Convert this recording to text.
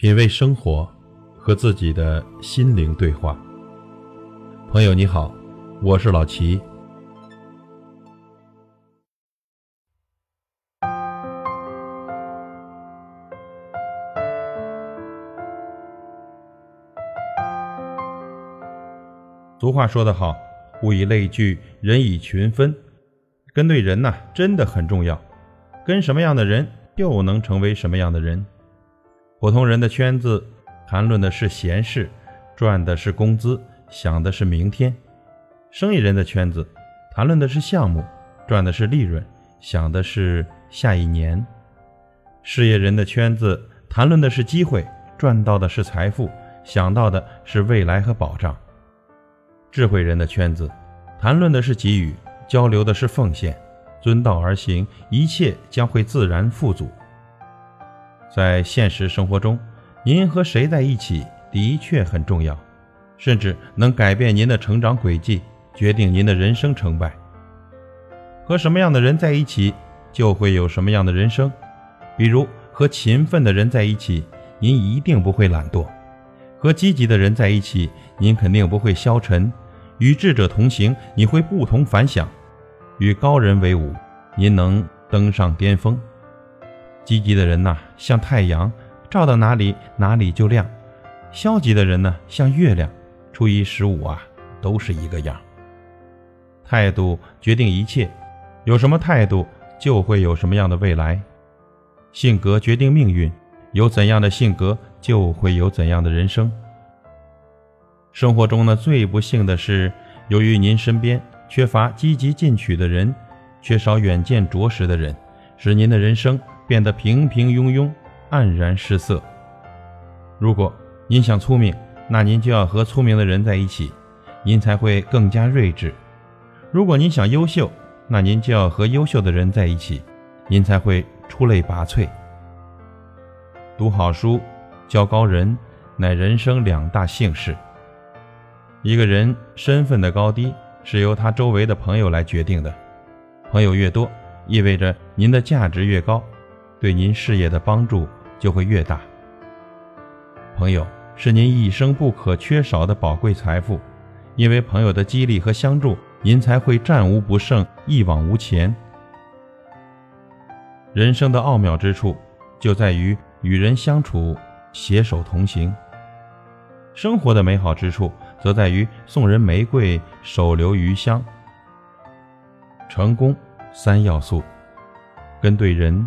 品味生活，和自己的心灵对话。朋友你好，我是老齐。俗话说得好，“物以类聚，人以群分”，跟对人呐，真的很重要。跟什么样的人，就能成为什么样的人。普通人的圈子，谈论的是闲事，赚的是工资，想的是明天；生意人的圈子，谈论的是项目，赚的是利润，想的是下一年；事业人的圈子，谈论的是机会，赚到的是财富，想到的是未来和保障。智慧人的圈子，谈论的是给予，交流的是奉献，遵道而行，一切将会自然富足。在现实生活中，您和谁在一起的确很重要，甚至能改变您的成长轨迹，决定您的人生成败。和什么样的人在一起，就会有什么样的人生。比如，和勤奋的人在一起，您一定不会懒惰；和积极的人在一起，您肯定不会消沉。与智者同行，你会不同凡响；与高人为伍，您能登上巅峰。积极的人呐，像太阳，照到哪里哪里就亮；消极的人呢，像月亮，初一十五啊，都是一个样。态度决定一切，有什么态度，就会有什么样的未来。性格决定命运，有怎样的性格，就会有怎样的人生。生活中呢，最不幸的是，由于您身边缺乏积极进取的人，缺少远见卓识的人，使您的人生变得平平庸庸、黯然失色。如果您想聪明，那您就要和聪明的人在一起，您才会更加睿智；如果您想优秀，那您就要和优秀的人在一起，您才会出类拔萃。读好书，交高人，乃人生两大幸事。一个人身份的高低是由他周围的朋友来决定的，朋友越多，意味着您的价值越高，对您事业的帮助就会越大。朋友是您一生不可缺少的宝贵财富，因为朋友的激励和相助，您才会战无不胜、一往无前。人生的奥妙之处就在于与人相处，携手同行。生活的美好之处，则在于送人玫瑰，手留余香。成功三要素：跟对人，